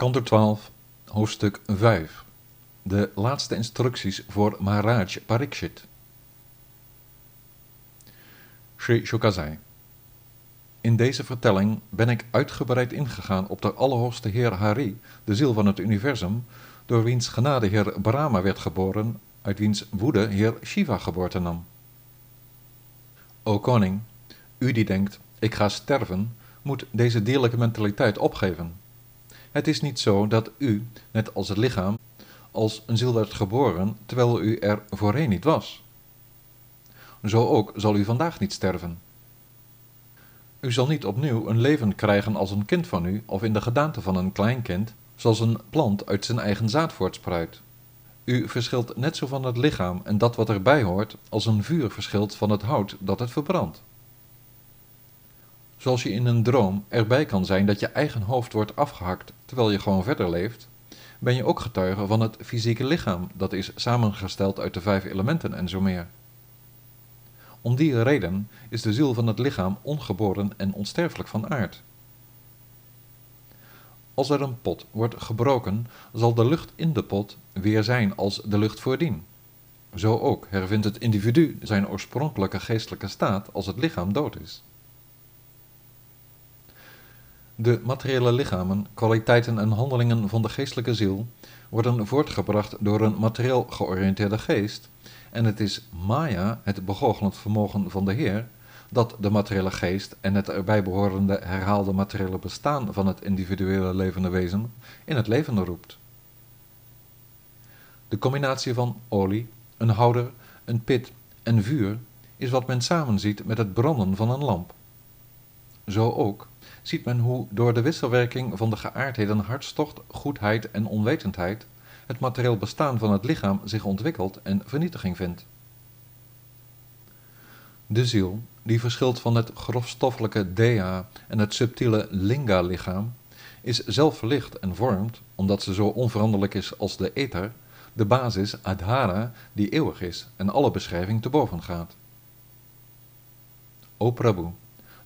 Kantor 12, hoofdstuk 5. De laatste instructies voor Maharaj Parikshit. Sri Shukasai. In deze vertelling ben ik uitgebreid ingegaan op de Allerhoogste Heer Hari, de ziel van het universum, door wiens genade Heer Brahma werd geboren, uit wiens woede Heer Shiva geboorte nam. O koning, u die denkt, ik ga sterven, moet deze dierlijke mentaliteit opgeven. Het is niet zo dat u, net als het lichaam, als een ziel werd geboren, terwijl u er voorheen niet was. Zo ook zal u vandaag niet sterven. U zal niet opnieuw een leven krijgen als een kind van u of in de gedaante van een kleinkind, zoals een plant uit zijn eigen zaad voortspruit. U verschilt net zo van het lichaam en dat wat erbij hoort, als een vuur verschilt van het hout dat het verbrandt. Zoals je in een droom erbij kan zijn dat je eigen hoofd wordt afgehakt terwijl je gewoon verder leeft, ben je ook getuige van het fysieke lichaam dat is samengesteld uit de vijf elementen en zo meer. Om die reden is de ziel van het lichaam ongeboren en onsterfelijk van aard. Als er een pot wordt gebroken, zal de lucht in de pot weer zijn als de lucht voordien. Zo ook hervindt het individu zijn oorspronkelijke geestelijke staat als het lichaam dood is. De materiële lichamen, kwaliteiten en handelingen van de geestelijke ziel worden voortgebracht door een materieel georiënteerde geest, en het is Maya, het begoochelend vermogen van de Heer, dat de materiële geest en het erbij behorende herhaalde materiële bestaan van het individuele levende wezen in het leven roept. De combinatie van olie, een houder, een pit en vuur is wat men samenziet met het branden van een lamp. Zo ook ziet men hoe door de wisselwerking van de geaardheden hartstocht, goedheid en onwetendheid het materieel bestaan van het lichaam zich ontwikkelt en vernietiging vindt. De ziel, die verschilt van het grofstoffelijke dea en het subtiele linga-lichaam, is zelf verlicht en vormt, omdat ze zo onveranderlijk is als de ether, de basis adhara die eeuwig is en alle beschrijving te boven gaat. O Prabhu,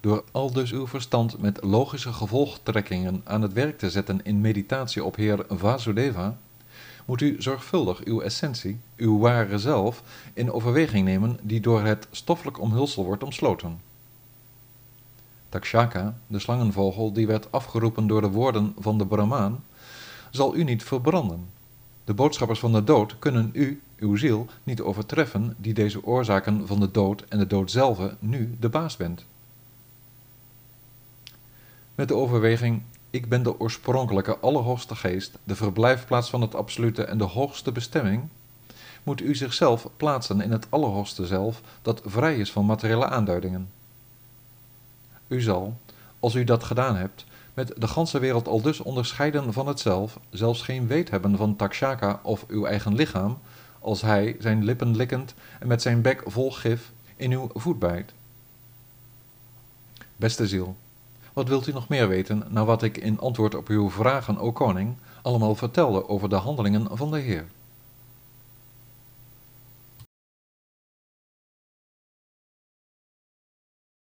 door al dus uw verstand met logische gevolgtrekkingen aan het werk te zetten in meditatie op Heer Vasudeva, moet u zorgvuldig uw essentie, uw ware zelf, in overweging nemen die door het stoffelijk omhulsel wordt omsloten. Takshaka, de slangenvogel die werd afgeroepen door de woorden van de Brahmaan, zal u niet verbranden. De boodschappers van de dood kunnen u, uw ziel, niet overtreffen, die deze oorzaken van de dood en de dood zelf nu de baas bent. Met de overweging ik ben de oorspronkelijke allerhoogste geest, de verblijfplaats van het absolute en de hoogste bestemming, moet u zichzelf plaatsen in het allerhoogste zelf dat vrij is van materiële aanduidingen. U zal, als u dat gedaan hebt, met de ganse wereld al dus onderscheiden van het zelf, zelfs geen weet hebben van Takshaka of uw eigen lichaam, als hij, zijn lippen likkend en met zijn bek vol gif, in uw voet bijt. Beste ziel, wat wilt u nog meer weten, na wat ik in antwoord op uw vragen, o koning, allemaal vertelde over de handelingen van de Heer?